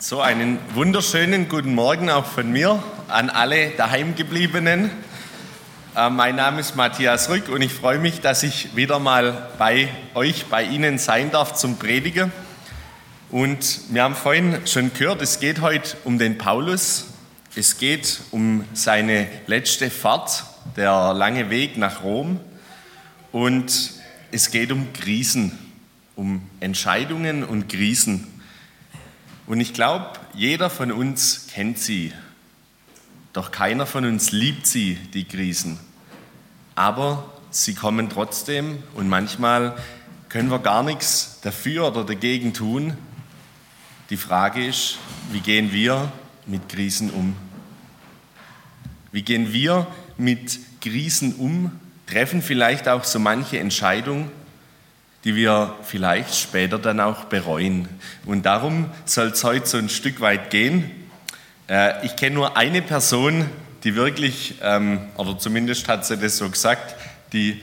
So, einen wunderschönen guten Morgen auch von mir an alle Daheimgebliebenen. Äh, mein Name ist Matthias Rück und ich freue mich, dass ich wieder mal bei euch, bei Ihnen sein darf zum Predigen. Und wir haben vorhin schon gehört, es geht heute um den Paulus. Es geht um seine letzte Fahrt, der lange Weg nach Rom. Und es geht um Krisen, um Entscheidungen und Krisen. Und ich glaube, jeder von uns kennt sie. Doch keiner von uns liebt sie, die Krisen. Aber sie kommen trotzdem und manchmal können wir gar nichts dafür oder dagegen tun. Die Frage ist, wie gehen wir mit Krisen um? Wie gehen wir mit Krisen um? Treffen vielleicht auch so manche Entscheidung, die wir vielleicht später dann auch bereuen. Und darum soll es heute so ein Stück weit gehen. Äh, ich kenne nur eine Person, die wirklich, ähm, oder zumindest hat sie das so gesagt, die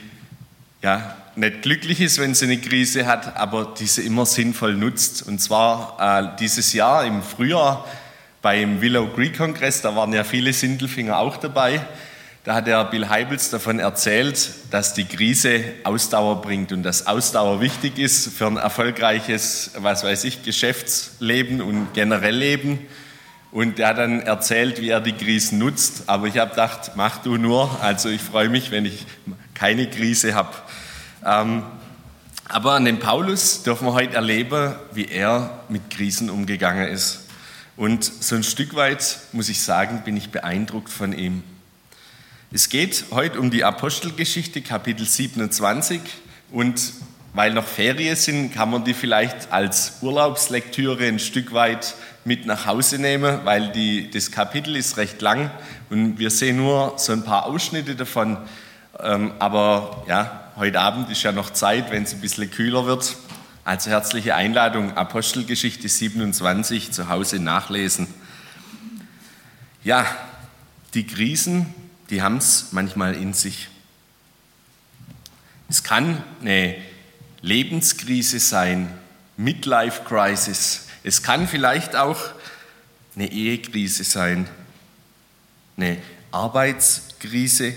ja, nicht glücklich ist, wenn sie eine Krise hat, aber diese immer sinnvoll nutzt. Und zwar äh, dieses Jahr im Frühjahr beim Willow Creek Kongress, da waren ja viele Sindelfinger auch dabei. Da hat der Bill Heibels davon erzählt, dass die Krise Ausdauer bringt und dass Ausdauer wichtig ist für ein erfolgreiches, was weiß ich, Geschäftsleben und generell Leben. Und er hat dann erzählt, wie er die Krisen nutzt. Aber ich habe gedacht, mach du nur. Also ich freue mich, wenn ich keine Krise habe. Ähm, aber an dem Paulus dürfen wir heute erleben, wie er mit Krisen umgegangen ist. Und so ein Stück weit, muss ich sagen, bin ich beeindruckt von ihm. Es geht heute um die Apostelgeschichte, Kapitel 27. Und weil noch Ferien sind, kann man die vielleicht als Urlaubslektüre ein Stück weit mit nach Hause nehmen, weil die, das Kapitel ist recht lang und wir sehen nur so ein paar Ausschnitte davon. Ähm, aber ja, heute Abend ist ja noch Zeit, wenn es ein bisschen kühler wird. Also herzliche Einladung, Apostelgeschichte 27 zu Hause nachlesen. Ja, die Krisen, die haben es manchmal in sich. Es kann eine Lebenskrise sein, Midlife Crisis. Es kann vielleicht auch eine Ehekrise sein, eine Arbeitskrise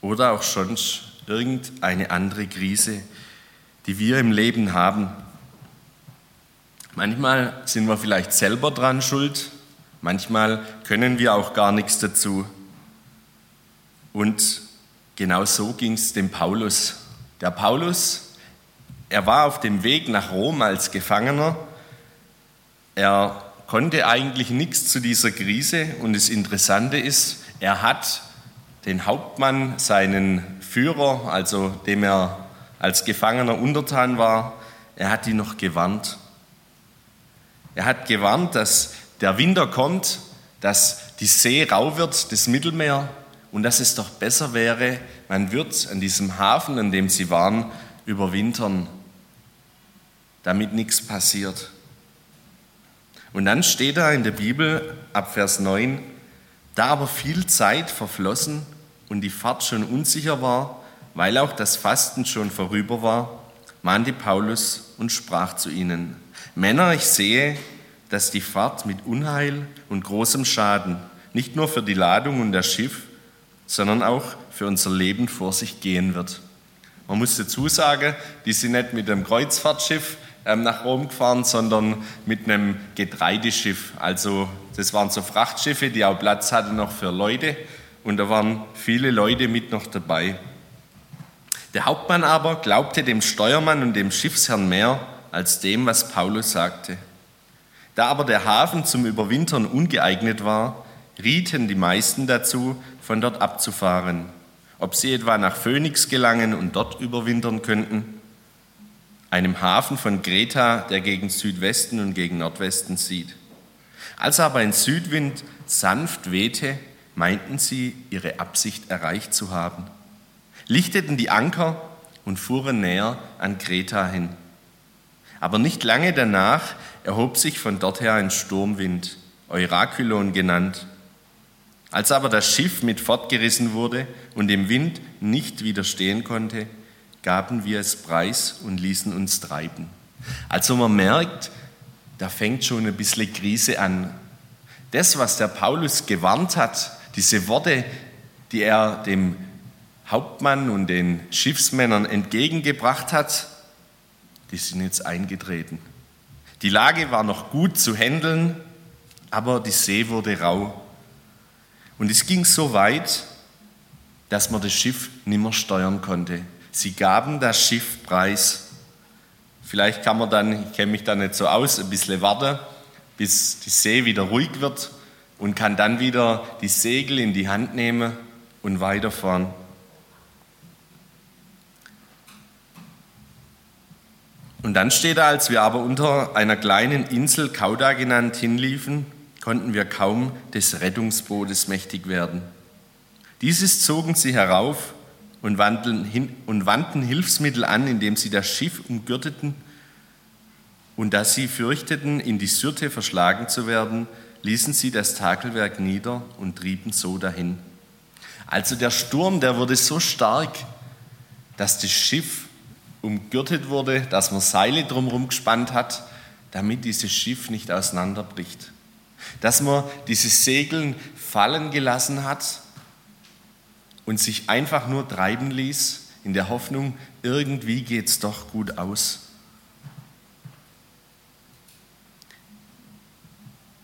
oder auch sonst irgendeine andere Krise, die wir im Leben haben. Manchmal sind wir vielleicht selber dran schuld, manchmal können wir auch gar nichts dazu. Und genau so ging es dem Paulus. Der Paulus, er war auf dem Weg nach Rom als Gefangener. Er konnte eigentlich nichts zu dieser Krise. Und das Interessante ist, er hat den Hauptmann, seinen Führer, also dem er als Gefangener untertan war, er hat ihn noch gewarnt. Er hat gewarnt, dass der Winter kommt, dass die See rau wird, das Mittelmeer, und dass es doch besser wäre, man wird an diesem Hafen, an dem sie waren, überwintern, damit nichts passiert. Und dann steht da in der Bibel ab Vers 9, da aber viel Zeit verflossen und die Fahrt schon unsicher war, weil auch das Fasten schon vorüber war, mahnte Paulus und sprach zu ihnen, Männer, ich sehe, dass die Fahrt mit Unheil und großem Schaden nicht nur für die Ladung und das Schiff, sondern auch für unser Leben vor sich gehen wird. Man muss dazu sagen, die sind nicht mit einem Kreuzfahrtschiff ähm, nach Rom gefahren, sondern mit einem Getreideschiff. Also das waren so Frachtschiffe, die auch Platz hatten noch für Leute und da waren viele Leute mit noch dabei. Der Hauptmann aber glaubte dem Steuermann und dem Schiffsherrn mehr als dem, was Paulus sagte. Da aber der Hafen zum Überwintern ungeeignet war, rieten die meisten dazu, von dort abzufahren, ob sie etwa nach Phönix gelangen und dort überwintern könnten, einem Hafen von Kreta, der gegen Südwesten und gegen Nordwesten zieht. Als aber ein Südwind sanft wehte, meinten sie, ihre Absicht erreicht zu haben, lichteten die Anker und fuhren näher an Kreta hin. Aber nicht lange danach erhob sich von dort her ein Sturmwind, Eurakylon genannt, als aber das Schiff mit fortgerissen wurde und dem Wind nicht widerstehen konnte, gaben wir es preis und ließen uns treiben. Also man merkt, da fängt schon ein bisschen Krise an. Das, was der Paulus gewarnt hat, diese Worte, die er dem Hauptmann und den Schiffsmännern entgegengebracht hat, die sind jetzt eingetreten. Die Lage war noch gut zu handeln, aber die See wurde rau. Und es ging so weit, dass man das Schiff nimmer steuern konnte. Sie gaben das Schiff preis. Vielleicht kann man dann, ich kenne mich da nicht so aus, ein bisschen warten, bis die See wieder ruhig wird und kann dann wieder die Segel in die Hand nehmen und weiterfahren. Und dann steht da, als wir aber unter einer kleinen Insel, Kauda genannt, hinliefen, konnten wir kaum des Rettungsbootes mächtig werden. Dieses zogen sie herauf und, hin, und wandten Hilfsmittel an, indem sie das Schiff umgürteten. Und da sie fürchteten, in die Syrte verschlagen zu werden, ließen sie das Takelwerk nieder und trieben so dahin. Also der Sturm, der wurde so stark, dass das Schiff umgürtet wurde, dass man Seile drumherum gespannt hat, damit dieses Schiff nicht auseinanderbricht. Dass man diese Segeln fallen gelassen hat und sich einfach nur treiben ließ, in der Hoffnung, irgendwie geht es doch gut aus.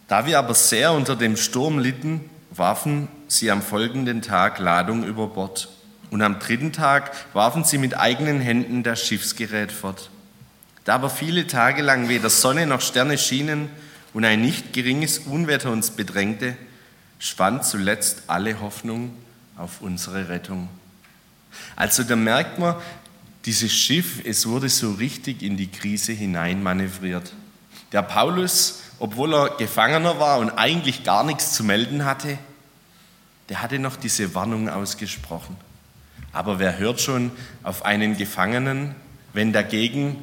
Da wir aber sehr unter dem Sturm litten, warfen sie am folgenden Tag Ladung über Bord und am dritten Tag warfen sie mit eigenen Händen das Schiffsgerät fort. Da aber viele Tage lang weder Sonne noch Sterne schienen und ein nicht geringes Unwetter uns bedrängte, schwand zuletzt alle Hoffnung auf unsere Rettung. Also da merkt man, dieses Schiff, es wurde so richtig in die Krise hinein manövriert. Der Paulus, obwohl er Gefangener war und eigentlich gar nichts zu melden hatte, der hatte noch diese Warnung ausgesprochen. Aber wer hört schon auf einen Gefangenen, wenn dagegen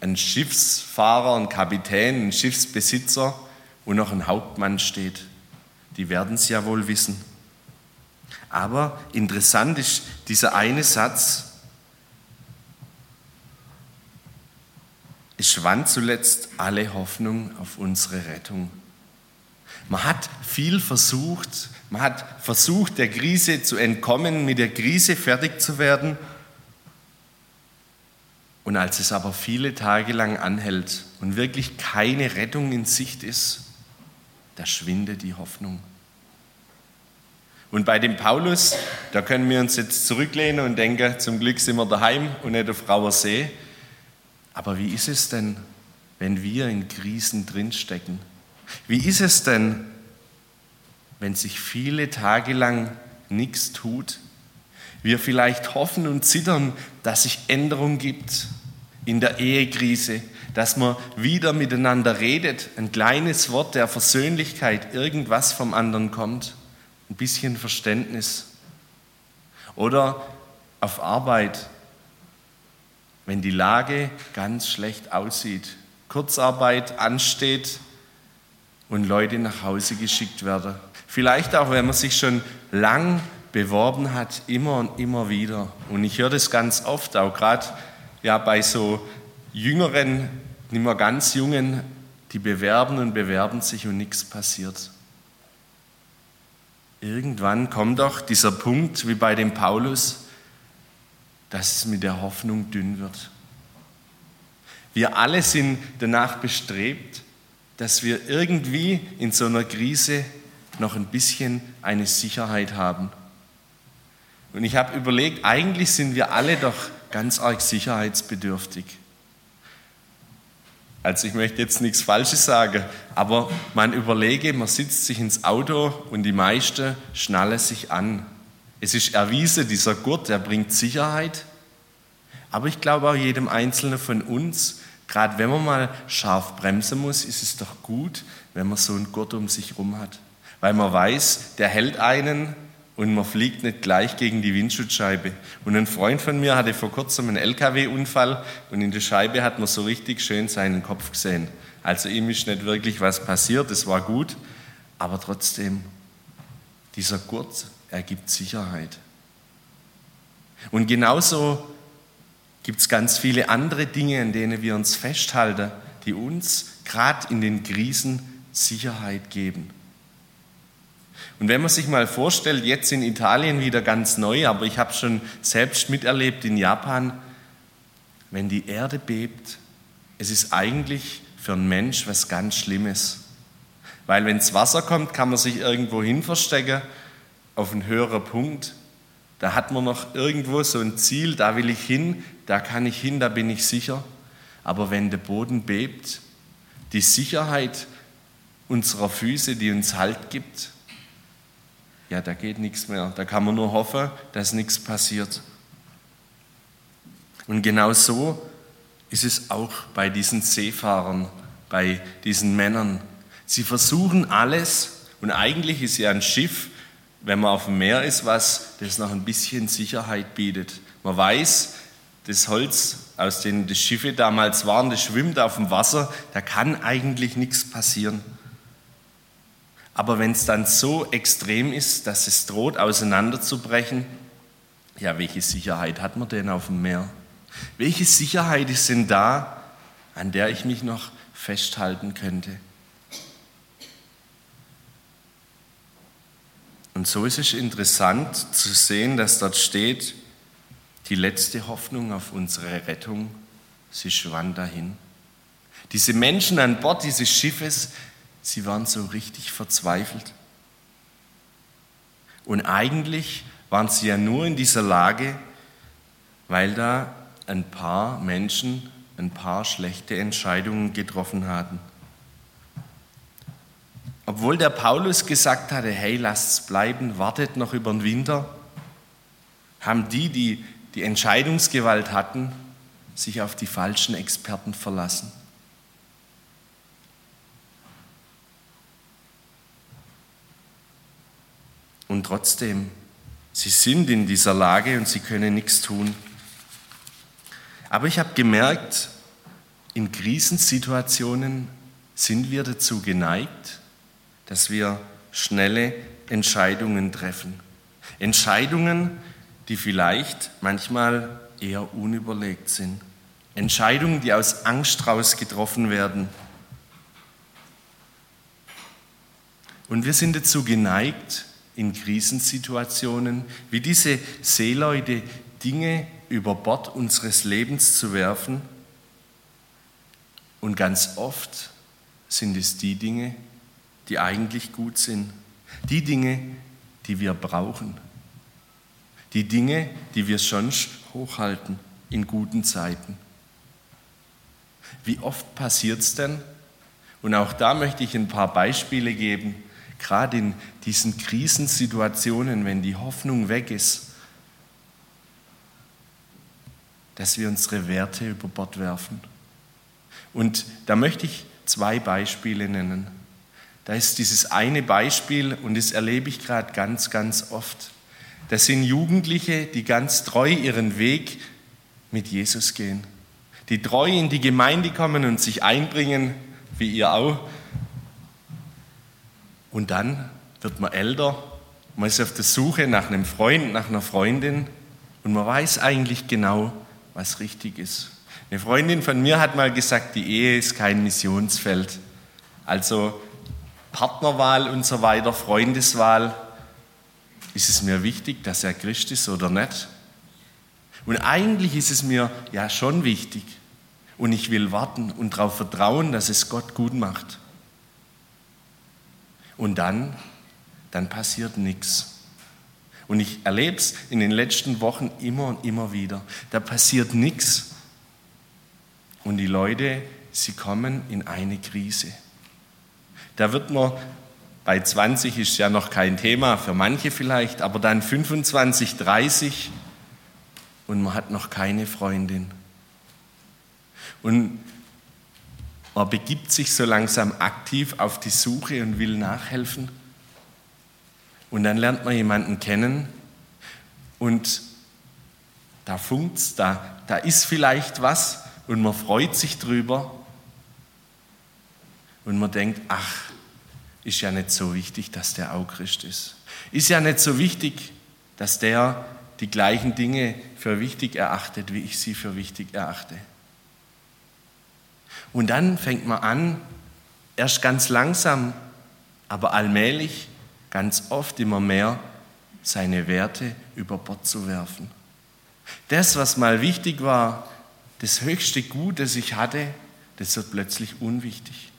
ein Schiffsfahrer, ein Kapitän, ein Schiffsbesitzer und noch ein Hauptmann steht? Die werden es ja wohl wissen. Aber interessant ist dieser eine Satz, es schwand zuletzt alle Hoffnung auf unsere Rettung. Man hat viel versucht, man hat versucht, der Krise zu entkommen, mit der Krise fertig zu werden. Und als es aber viele Tage lang anhält und wirklich keine Rettung in Sicht ist, da schwindet die Hoffnung. Und bei dem Paulus, da können wir uns jetzt zurücklehnen und denken, zum Glück sind wir daheim und nicht auf Rauer See. Aber wie ist es denn, wenn wir in Krisen drinstecken? Wie ist es denn, wenn sich viele Tage lang nichts tut? Wir vielleicht hoffen und zittern, dass sich Änderung gibt in der Ehekrise, dass man wieder miteinander redet, ein kleines Wort der Versöhnlichkeit, irgendwas vom anderen kommt, ein bisschen Verständnis. Oder auf Arbeit, wenn die Lage ganz schlecht aussieht, Kurzarbeit ansteht, und Leute nach Hause geschickt werden. Vielleicht auch, wenn man sich schon lang beworben hat, immer und immer wieder. Und ich höre das ganz oft, auch gerade ja, bei so jüngeren, nicht mehr ganz jungen, die bewerben und bewerben sich und nichts passiert. Irgendwann kommt doch dieser Punkt, wie bei dem Paulus, dass es mit der Hoffnung dünn wird. Wir alle sind danach bestrebt, dass wir irgendwie in so einer Krise noch ein bisschen eine Sicherheit haben. Und ich habe überlegt, eigentlich sind wir alle doch ganz arg sicherheitsbedürftig. Also ich möchte jetzt nichts Falsches sagen, aber man überlege, man sitzt sich ins Auto und die meisten schnallen sich an. Es ist erwiesen, dieser Gurt, der bringt Sicherheit. Aber ich glaube auch jedem Einzelnen von uns Gerade wenn man mal scharf bremsen muss, ist es doch gut, wenn man so einen Gurt um sich herum hat. Weil man weiß, der hält einen und man fliegt nicht gleich gegen die Windschutzscheibe. Und ein Freund von mir hatte vor kurzem einen LKW-Unfall und in der Scheibe hat man so richtig schön seinen Kopf gesehen. Also ihm ist nicht wirklich was passiert, es war gut, aber trotzdem, dieser Gurt ergibt Sicherheit. Und genauso gibt es ganz viele andere Dinge, an denen wir uns festhalten, die uns gerade in den Krisen Sicherheit geben. Und wenn man sich mal vorstellt, jetzt in Italien wieder ganz neu, aber ich habe schon selbst miterlebt in Japan, wenn die Erde bebt, es ist eigentlich für einen Mensch was ganz Schlimmes. Weil wenn das Wasser kommt, kann man sich irgendwo hin verstecken, auf einen höheren Punkt. Da hat man noch irgendwo so ein Ziel, da will ich hin, da kann ich hin, da bin ich sicher. Aber wenn der Boden bebt, die Sicherheit unserer Füße, die uns Halt gibt, ja, da geht nichts mehr. Da kann man nur hoffen, dass nichts passiert. Und genau so ist es auch bei diesen Seefahrern, bei diesen Männern. Sie versuchen alles und eigentlich ist ja ein Schiff, wenn man auf dem Meer ist, was das noch ein bisschen Sicherheit bietet. Man weiß, das Holz, aus dem die Schiffe damals waren, das schwimmt auf dem Wasser, da kann eigentlich nichts passieren. Aber wenn es dann so extrem ist, dass es droht auseinanderzubrechen, ja, welche Sicherheit hat man denn auf dem Meer? Welche Sicherheit ist denn da, an der ich mich noch festhalten könnte? Und so ist es interessant zu sehen, dass dort steht, die letzte Hoffnung auf unsere Rettung, sie schwand dahin. Diese Menschen an Bord dieses Schiffes, Sie waren so richtig verzweifelt. Und eigentlich waren sie ja nur in dieser Lage, weil da ein paar Menschen ein paar schlechte Entscheidungen getroffen hatten. Obwohl der Paulus gesagt hatte, hey, lasst's bleiben, wartet noch über den Winter, haben die, die die Entscheidungsgewalt hatten, sich auf die falschen Experten verlassen. Und trotzdem, sie sind in dieser Lage und sie können nichts tun. Aber ich habe gemerkt, in Krisensituationen sind wir dazu geneigt, dass wir schnelle Entscheidungen treffen. Entscheidungen, die vielleicht manchmal eher unüberlegt sind. Entscheidungen, die aus Angst raus getroffen werden. Und wir sind dazu geneigt, in Krisensituationen, wie diese Seeleute Dinge über Bord unseres Lebens zu werfen. Und ganz oft sind es die Dinge, die eigentlich gut sind. Die Dinge, die wir brauchen. Die Dinge, die wir sonst hochhalten in guten Zeiten. Wie oft passiert es denn? Und auch da möchte ich ein paar Beispiele geben, gerade in diesen Krisensituationen, wenn die Hoffnung weg ist, dass wir unsere Werte über Bord werfen. Und da möchte ich zwei Beispiele nennen. Da ist dieses eine Beispiel, und das erlebe ich gerade ganz, ganz oft. Das sind Jugendliche, die ganz treu ihren Weg mit Jesus gehen. Die treu in die Gemeinde kommen und sich einbringen, wie ihr auch, und dann wird man älter, man ist auf der Suche nach einem Freund, nach einer Freundin und man weiß eigentlich genau, was richtig ist. Eine Freundin von mir hat mal gesagt, die Ehe ist kein Missionsfeld. Also Partnerwahl und so weiter, Freundeswahl, ist es mir wichtig, dass er Christ ist oder nicht? Und eigentlich ist es mir ja schon wichtig. Und ich will warten und darauf vertrauen, dass es Gott gut macht. Und dann, dann passiert nichts. Und ich erlebe es in den letzten Wochen immer und immer wieder. Da passiert nichts. Und die Leute, sie kommen in eine Krise. Da wird man, bei 20 ist ja noch kein Thema, für manche vielleicht, aber dann 25, 30 und man hat noch keine Freundin. Und man begibt sich so langsam aktiv auf die Suche und will nachhelfen. Und dann lernt man jemanden kennen und da funkt's, da, da ist vielleicht was und man freut sich drüber. Und man denkt, ach, ist ja nicht so wichtig, dass der auch Christ ist. Ist ja nicht so wichtig, dass der die gleichen Dinge für wichtig erachtet, wie ich sie für wichtig erachte. Und dann fängt man an, erst ganz langsam, aber allmählich, ganz oft immer mehr, seine Werte über Bord zu werfen. Das, was mal wichtig war, das höchste Gut, das ich hatte, das wird plötzlich unwichtig.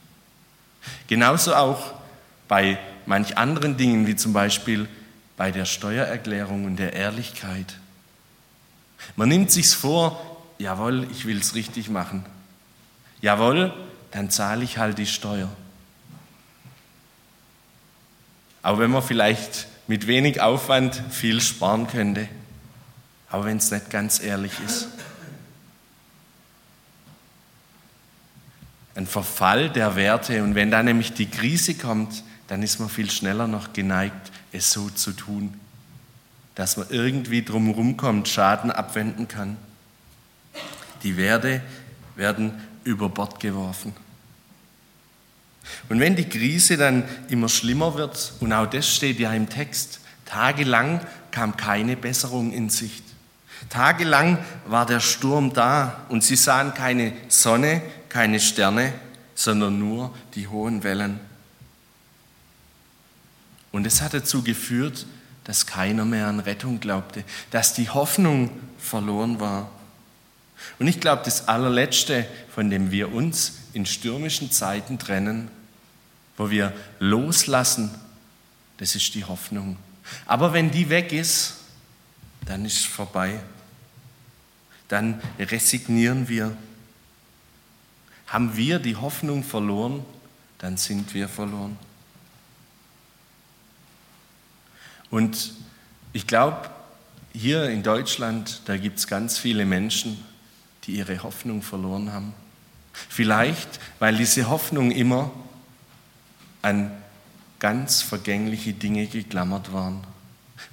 Genauso auch bei manch anderen Dingen, wie zum Beispiel bei der Steuererklärung und der Ehrlichkeit. Man nimmt sich's vor, jawohl, ich will es richtig machen. Jawohl, dann zahle ich halt die Steuer. Auch wenn man vielleicht mit wenig Aufwand viel sparen könnte, aber wenn es nicht ganz ehrlich ist. Ein Verfall der Werte und wenn dann nämlich die Krise kommt, dann ist man viel schneller noch geneigt, es so zu tun, dass man irgendwie drumherum kommt, Schaden abwenden kann. Die Werte werden über Bord geworfen. Und wenn die Krise dann immer schlimmer wird, und auch das steht ja im Text, tagelang kam keine Besserung in Sicht. Tagelang war der Sturm da und sie sahen keine Sonne, keine Sterne, sondern nur die hohen Wellen. Und es hat dazu geführt, dass keiner mehr an Rettung glaubte, dass die Hoffnung verloren war. Und ich glaube, das allerletzte, von dem wir uns in stürmischen Zeiten trennen, wo wir loslassen, das ist die Hoffnung. Aber wenn die weg ist, dann ist es vorbei. Dann resignieren wir. Haben wir die Hoffnung verloren, dann sind wir verloren. Und ich glaube, hier in Deutschland, da gibt es ganz viele Menschen, die ihre Hoffnung verloren haben. Vielleicht, weil diese Hoffnung immer an ganz vergängliche Dinge geklammert waren.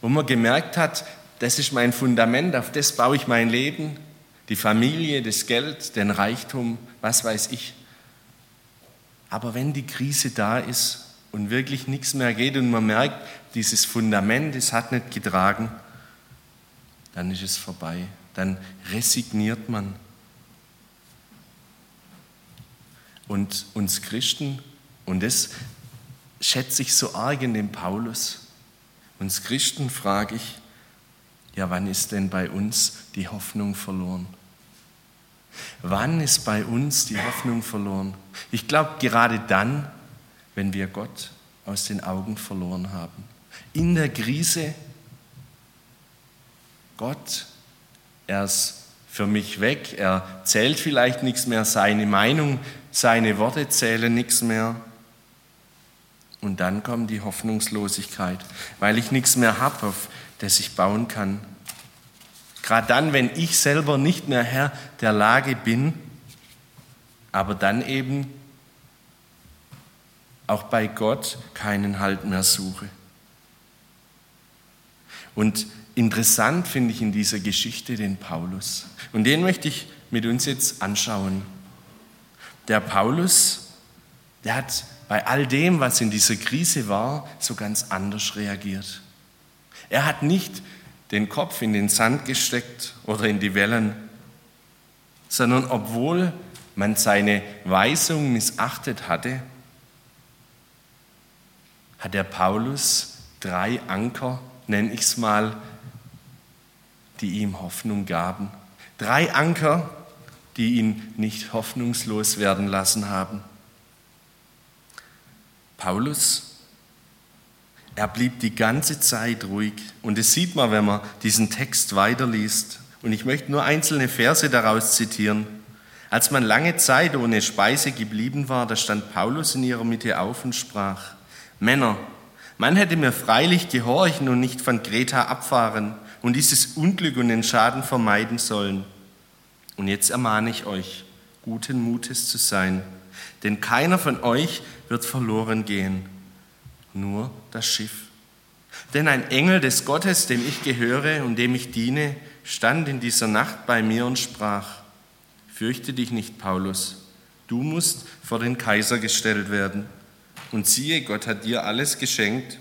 Wo man gemerkt hat, das ist mein Fundament, auf das baue ich mein Leben, die Familie, das Geld, den Reichtum, was weiß ich. Aber wenn die Krise da ist und wirklich nichts mehr geht und man merkt, dieses Fundament, es hat nicht getragen, dann ist es vorbei. Dann resigniert man. Und uns Christen, und das schätze ich so arg in dem Paulus, uns Christen frage ich, ja, wann ist denn bei uns die Hoffnung verloren? Wann ist bei uns die Hoffnung verloren? Ich glaube gerade dann, wenn wir Gott aus den Augen verloren haben. In der Krise, Gott, er ist für mich weg, er zählt vielleicht nichts mehr, seine Meinung, seine Worte zählen nichts mehr. Und dann kommt die Hoffnungslosigkeit, weil ich nichts mehr habe, auf das ich bauen kann. Gerade dann, wenn ich selber nicht mehr Herr der Lage bin, aber dann eben auch bei Gott keinen Halt mehr suche. Und interessant finde ich in dieser Geschichte den Paulus. Und den möchte ich mit uns jetzt anschauen. Der Paulus, der hat bei all dem, was in dieser Krise war, so ganz anders reagiert. Er hat nicht den Kopf in den Sand gesteckt oder in die Wellen, sondern obwohl man seine Weisung missachtet hatte, hat der Paulus drei Anker, nenne ich es mal, die ihm Hoffnung gaben. Drei Anker, die ihn nicht hoffnungslos werden lassen haben. Paulus, er blieb die ganze Zeit ruhig. Und das sieht man, wenn man diesen Text weiterliest. Und ich möchte nur einzelne Verse daraus zitieren. Als man lange Zeit ohne Speise geblieben war, da stand Paulus in ihrer Mitte auf und sprach, Männer, man hätte mir freilich gehorchen und nicht von Kreta abfahren und dieses Unglück und den Schaden vermeiden sollen. Und jetzt ermahne ich euch, guten Mutes zu sein, denn keiner von euch wird verloren gehen, nur das Schiff. Denn ein Engel des Gottes, dem ich gehöre und dem ich diene, stand in dieser Nacht bei mir und sprach, fürchte dich nicht, Paulus, du musst vor den Kaiser gestellt werden. Und siehe, Gott hat dir alles geschenkt.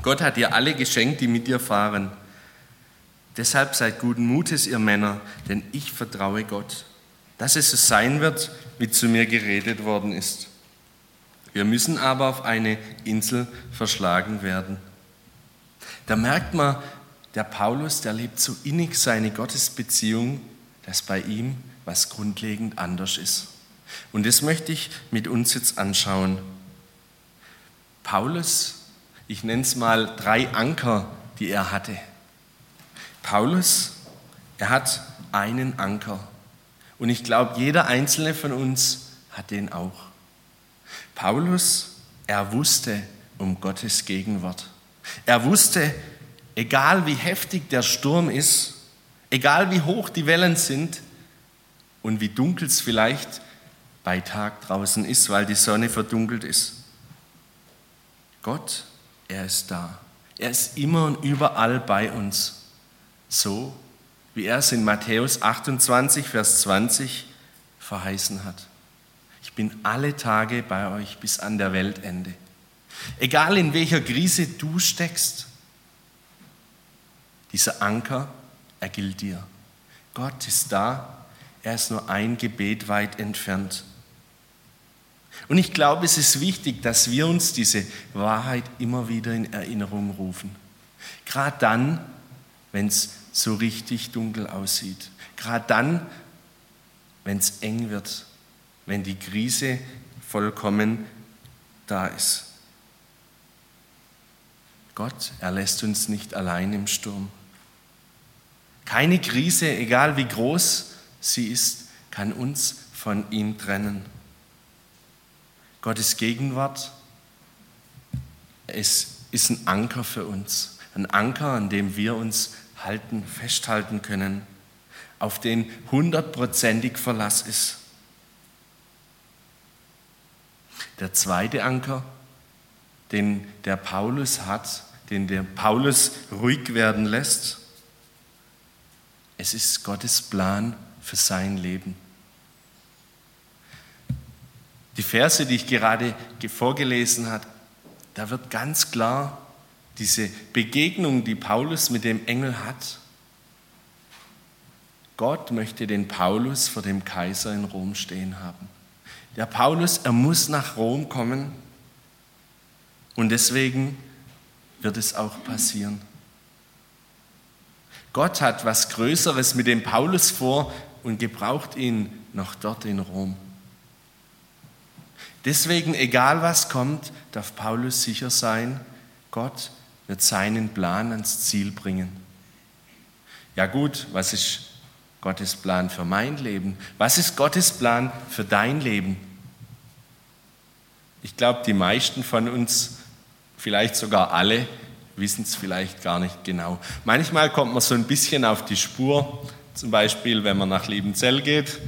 Gott hat dir alle geschenkt, die mit dir fahren. Deshalb seid guten Mutes, ihr Männer, denn ich vertraue Gott. dass es so sein wird, wie zu mir geredet worden ist. Wir müssen aber auf eine Insel verschlagen werden. Da merkt man, der Paulus, der lebt so innig seine Gottesbeziehung, dass bei ihm was grundlegend anders ist. Und das möchte ich mit uns jetzt anschauen. Paulus, ich nenne es mal drei Anker, die er hatte. Paulus, er hat einen Anker. Und ich glaube, jeder einzelne von uns hat den auch. Paulus, er wusste um Gottes Gegenwart. Er wusste, egal wie heftig der Sturm ist, egal wie hoch die Wellen sind und wie dunkel es vielleicht bei Tag draußen ist, weil die Sonne verdunkelt ist. Gott, er ist da. Er ist immer und überall bei uns. So wie er es in Matthäus 28, Vers 20 verheißen hat. Ich bin alle Tage bei euch bis an der Weltende. Egal in welcher Krise du steckst, dieser Anker, er gilt dir. Gott ist da, er ist nur ein Gebet weit entfernt. Und ich glaube, es ist wichtig, dass wir uns diese Wahrheit immer wieder in Erinnerung rufen. Gerade dann, wenn es so richtig dunkel aussieht. Gerade dann, wenn es eng wird, wenn die Krise vollkommen da ist. Gott, er lässt uns nicht allein im Sturm. Keine Krise, egal wie groß sie ist, kann uns von ihm trennen. Gottes Gegenwart es ist ein Anker für uns, ein Anker, an dem wir uns halten, festhalten können, auf den hundertprozentig Verlass ist. Der zweite Anker, den der Paulus hat, den der Paulus ruhig werden lässt, es ist Gottes Plan für sein Leben. Die Verse, die ich gerade vorgelesen habe, da wird ganz klar diese Begegnung, die Paulus mit dem Engel hat. Gott möchte den Paulus vor dem Kaiser in Rom stehen haben. Der Paulus, er muss nach Rom kommen und deswegen wird es auch passieren. Gott hat was Größeres mit dem Paulus vor und gebraucht ihn noch dort in Rom. Deswegen, egal was kommt, darf Paulus sicher sein, Gott wird seinen Plan ans Ziel bringen. Ja gut, was ist Gottes Plan für mein Leben? Was ist Gottes Plan für dein Leben? Ich glaube, die meisten von uns, vielleicht sogar alle, wissen es vielleicht gar nicht genau. Manchmal kommt man so ein bisschen auf die Spur, zum Beispiel wenn man nach Liebenzell geht,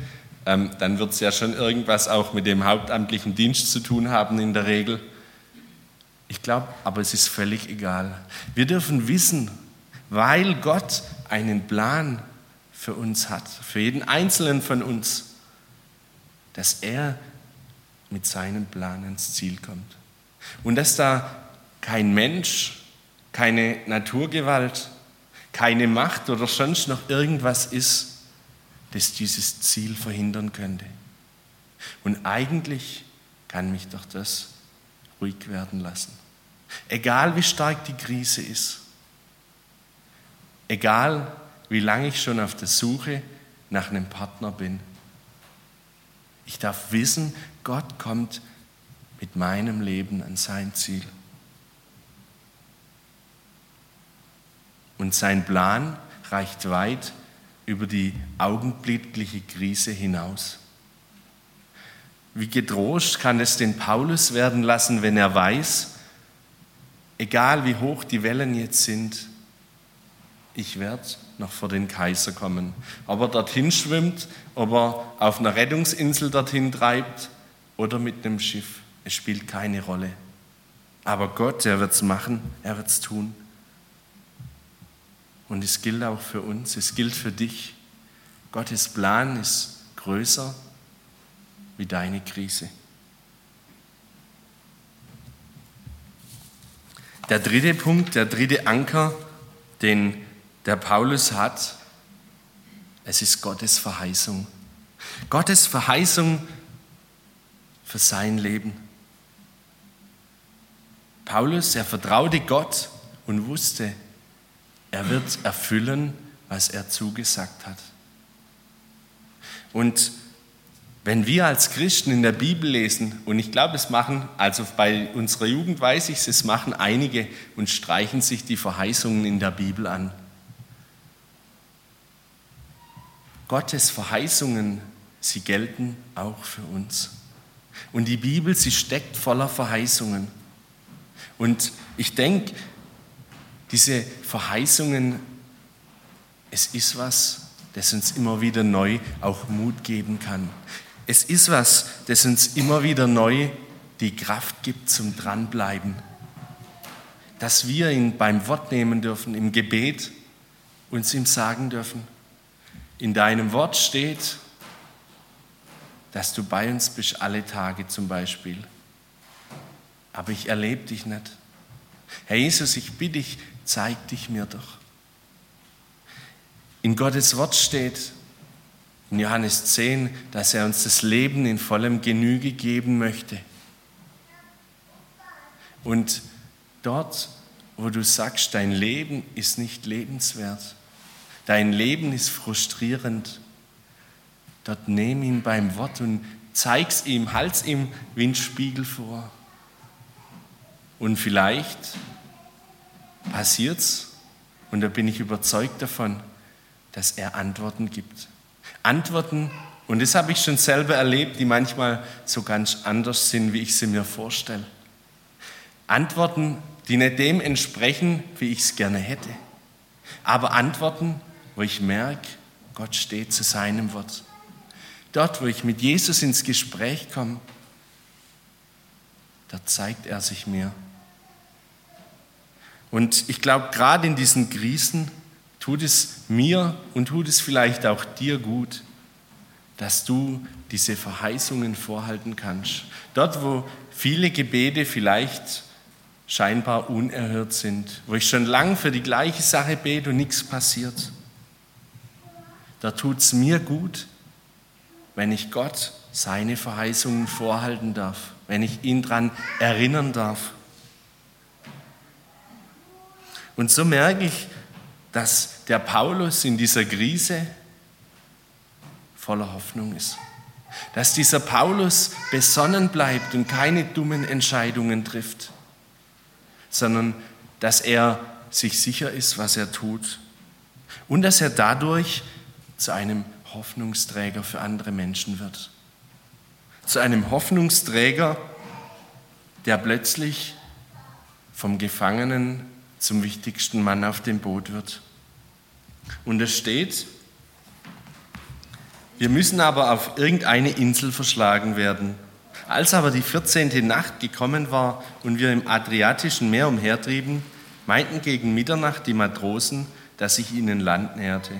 ähm, dann wird es ja schon irgendwas auch mit dem hauptamtlichen Dienst zu tun haben in der Regel. Ich glaube, aber es ist völlig egal. Wir dürfen wissen, weil Gott einen Plan für uns hat, für jeden Einzelnen von uns, dass er mit seinem Plan ins Ziel kommt. Und dass da kein Mensch, keine Naturgewalt, keine Macht oder sonst noch irgendwas ist, das dieses Ziel verhindern könnte. Und eigentlich kann mich doch das ruhig werden lassen. Egal wie stark die Krise ist, egal wie lange ich schon auf der Suche nach einem Partner bin. Ich darf wissen, Gott kommt mit meinem Leben an sein Ziel. Und sein Plan reicht weit über die augenblickliche Krise hinaus. Wie gedroht kann es den Paulus werden lassen, wenn er weiß, egal wie hoch die Wellen jetzt sind, ich werde noch vor den Kaiser kommen. Ob er dorthin schwimmt, ob er auf einer Rettungsinsel dorthin treibt oder mit einem Schiff, es spielt keine Rolle. Aber Gott, er wird es machen, er wird es tun. Und es gilt auch für uns, es gilt für dich. Gottes Plan ist größer wie deine Krise. Der dritte Punkt, der dritte Anker, den der Paulus hat, es ist Gottes Verheißung. Gottes Verheißung für sein Leben. Paulus, er vertraute Gott und wusste, er wird erfüllen, was er zugesagt hat. Und wenn wir als Christen in der Bibel lesen, und ich glaube, es machen, also bei unserer Jugend weiß ich es, es machen einige und streichen sich die Verheißungen in der Bibel an. Gottes Verheißungen, sie gelten auch für uns. Und die Bibel, sie steckt voller Verheißungen. Und ich denke, diese Verheißungen, es ist was, das uns immer wieder neu auch Mut geben kann. Es ist was, das uns immer wieder neu die Kraft gibt zum Dranbleiben. Dass wir ihn beim Wort nehmen dürfen, im Gebet, uns ihm sagen dürfen. In deinem Wort steht, dass du bei uns bist alle Tage zum Beispiel. Aber ich erlebe dich nicht. Herr Jesus, ich bitte dich, zeig dich mir doch. In Gottes Wort steht, in Johannes 10, dass er uns das Leben in vollem Genüge geben möchte. Und dort, wo du sagst, dein Leben ist nicht lebenswert, dein Leben ist frustrierend, dort nimm ihn beim Wort und zeig's ihm, halt's ihm wie ein Spiegel vor. Und vielleicht passiert's, und da bin ich überzeugt davon, dass er Antworten gibt. Antworten, und das habe ich schon selber erlebt, die manchmal so ganz anders sind, wie ich sie mir vorstelle. Antworten, die nicht dem entsprechen, wie ich es gerne hätte. Aber Antworten, wo ich merke, Gott steht zu seinem Wort. Dort, wo ich mit Jesus ins Gespräch komme, da zeigt er sich mir. Und ich glaube, gerade in diesen Krisen tut es mir und tut es vielleicht auch dir gut, dass du diese Verheißungen vorhalten kannst. Dort, wo viele Gebete vielleicht scheinbar unerhört sind, wo ich schon lang für die gleiche Sache bete und nichts passiert, da tut es mir gut, wenn ich Gott seine Verheißungen vorhalten darf, wenn ich ihn daran erinnern darf. Und so merke ich, dass der Paulus in dieser Krise voller Hoffnung ist. Dass dieser Paulus besonnen bleibt und keine dummen Entscheidungen trifft, sondern dass er sich sicher ist, was er tut und dass er dadurch zu einem Hoffnungsträger für andere Menschen wird. Zu einem Hoffnungsträger, der plötzlich vom Gefangenen zum wichtigsten Mann auf dem Boot wird. Und es steht, wir müssen aber auf irgendeine Insel verschlagen werden. Als aber die 14. Nacht gekommen war und wir im Adriatischen Meer umhertrieben, meinten gegen Mitternacht die Matrosen, dass sich ihnen Land näherte.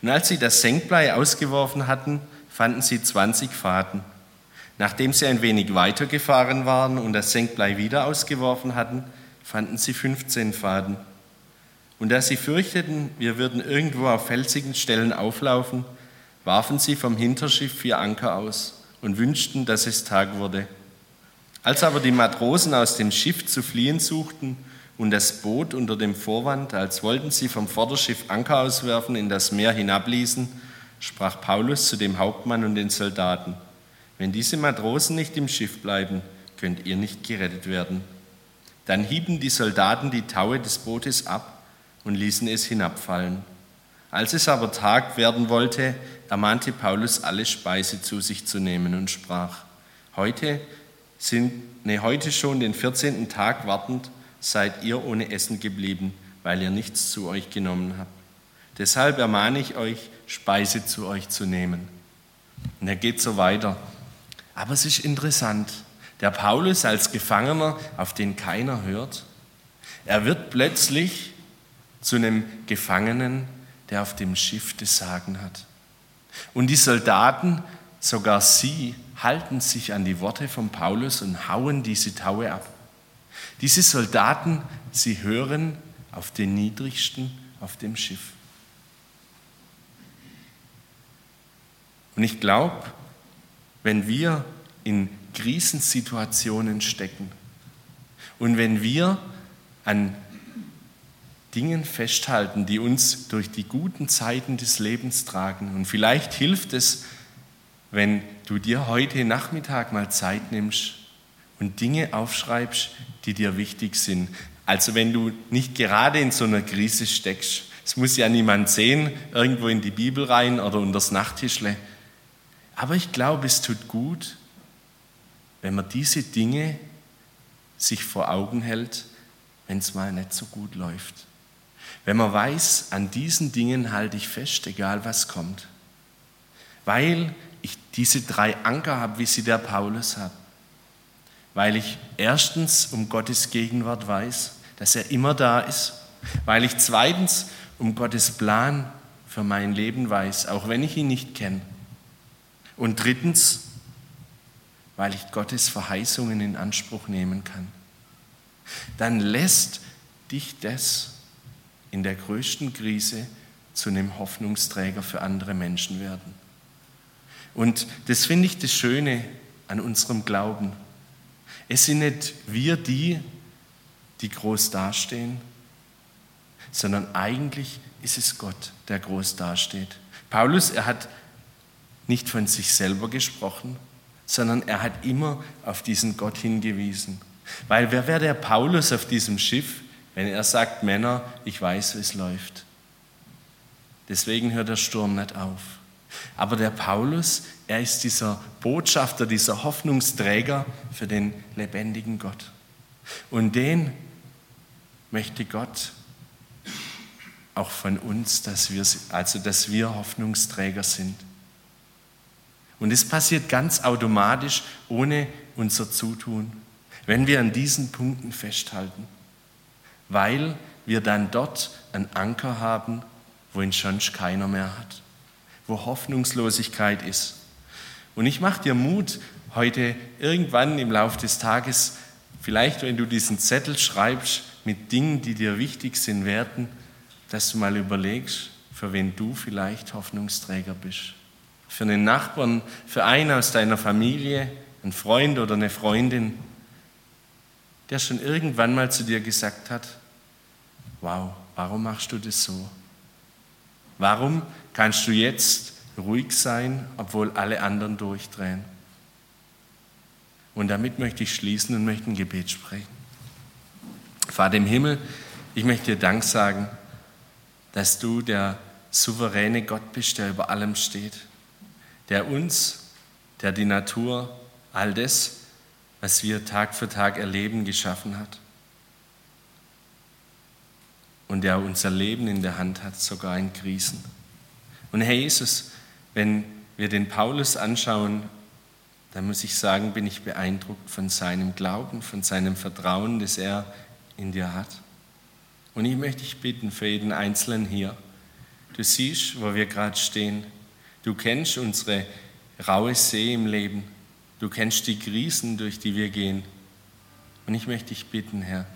Und als sie das Senkblei ausgeworfen hatten, fanden sie 20 Faden. Nachdem sie ein wenig weitergefahren waren und das Senkblei wieder ausgeworfen hatten, fanden sie 15 Faden. Und da sie fürchteten, wir würden irgendwo auf felsigen Stellen auflaufen, warfen sie vom Hinterschiff vier Anker aus und wünschten, dass es Tag wurde. Als aber die Matrosen aus dem Schiff zu fliehen suchten und das Boot unter dem Vorwand, als wollten sie vom Vorderschiff Anker auswerfen, in das Meer hinabließen, sprach Paulus zu dem Hauptmann und den Soldaten, wenn diese Matrosen nicht im Schiff bleiben, könnt ihr nicht gerettet werden. Dann hieben die Soldaten die Taue des Bootes ab und ließen es hinabfallen. Als es aber Tag werden wollte, ermahnte Paulus, alle Speise zu sich zu nehmen und sprach, heute sind, ne, heute schon den 14. Tag wartend, seid ihr ohne Essen geblieben, weil ihr nichts zu euch genommen habt. Deshalb ermahne ich euch, Speise zu euch zu nehmen. Und er geht so weiter. Aber es ist interessant. Der Paulus als Gefangener, auf den keiner hört, er wird plötzlich zu einem Gefangenen, der auf dem Schiff das Sagen hat. Und die Soldaten, sogar sie, halten sich an die Worte von Paulus und hauen diese Taue ab. Diese Soldaten, sie hören auf den Niedrigsten auf dem Schiff. Und ich glaube, wenn wir in Krisensituationen stecken und wenn wir an Dingen festhalten, die uns durch die guten Zeiten des Lebens tragen. Und vielleicht hilft es, wenn du dir heute Nachmittag mal Zeit nimmst und Dinge aufschreibst, die dir wichtig sind. Also wenn du nicht gerade in so einer Krise steckst. Es muss ja niemand sehen, irgendwo in die Bibel rein oder unter das Nachttischle. Aber ich glaube, es tut gut, wenn man diese Dinge sich vor Augen hält, wenn es mal nicht so gut läuft. Wenn man weiß, an diesen Dingen halte ich fest, egal was kommt. Weil ich diese drei Anker habe, wie sie der Paulus hat. Weil ich erstens um Gottes Gegenwart weiß, dass er immer da ist. Weil ich zweitens um Gottes Plan für mein Leben weiß, auch wenn ich ihn nicht kenne. Und drittens, weil ich Gottes Verheißungen in Anspruch nehmen kann. Dann lässt dich das in der größten Krise zu einem Hoffnungsträger für andere Menschen werden. Und das finde ich das Schöne an unserem Glauben. Es sind nicht wir die, die groß dastehen, sondern eigentlich ist es Gott, der groß dasteht. Paulus, er hat nicht von sich selber gesprochen, sondern er hat immer auf diesen Gott hingewiesen. Weil wer wäre der Paulus auf diesem Schiff, wenn er sagt, Männer, ich weiß, wie es läuft. Deswegen hört der Sturm nicht auf. Aber der Paulus, er ist dieser Botschafter, dieser Hoffnungsträger für den lebendigen Gott. Und den möchte Gott auch von uns, dass wir, also dass wir Hoffnungsträger sind. Und es passiert ganz automatisch ohne unser Zutun, wenn wir an diesen Punkten festhalten, weil wir dann dort einen Anker haben, wo ihn sonst keiner mehr hat, wo Hoffnungslosigkeit ist. Und ich mache dir Mut, heute irgendwann im Laufe des Tages, vielleicht wenn du diesen Zettel schreibst mit Dingen, die dir wichtig sind, Werten, dass du mal überlegst, für wen du vielleicht Hoffnungsträger bist für einen Nachbarn, für einen aus deiner Familie, einen Freund oder eine Freundin, der schon irgendwann mal zu dir gesagt hat, wow, warum machst du das so? Warum kannst du jetzt ruhig sein, obwohl alle anderen durchdrehen? Und damit möchte ich schließen und möchte ein Gebet sprechen. Vater im Himmel, ich möchte dir Dank sagen, dass du der souveräne Gott bist, der über allem steht der uns, der die Natur, all das, was wir Tag für Tag erleben, geschaffen hat. Und der unser Leben in der Hand hat, sogar in Krisen. Und Herr Jesus, wenn wir den Paulus anschauen, dann muss ich sagen, bin ich beeindruckt von seinem Glauben, von seinem Vertrauen, das er in dir hat. Und ich möchte dich bitten für jeden Einzelnen hier. Du siehst, wo wir gerade stehen. Du kennst unsere raue See im Leben. Du kennst die Krisen, durch die wir gehen. Und ich möchte dich bitten, Herr,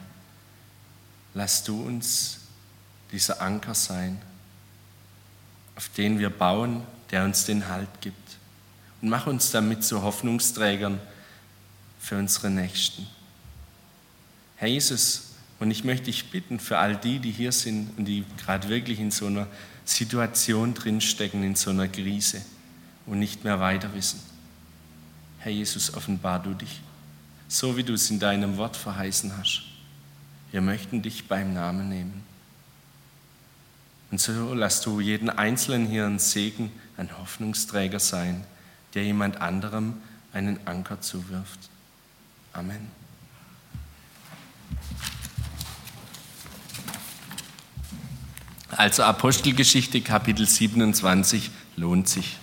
lass du uns dieser Anker sein, auf den wir bauen, der uns den Halt gibt. Und mach uns damit zu Hoffnungsträgern für unsere Nächsten. Herr Jesus, und ich möchte dich bitten für all die, die hier sind und die gerade wirklich in so einer Situation drinstecken, in so einer Krise und nicht mehr weiter wissen. Herr Jesus, offenbar du dich, so wie du es in deinem Wort verheißen hast. Wir möchten dich beim Namen nehmen. Und so lass du jeden Einzelnen hier einen Segen, ein Hoffnungsträger sein, der jemand anderem einen Anker zuwirft. Amen. Also Apostelgeschichte Kapitel 27 lohnt sich.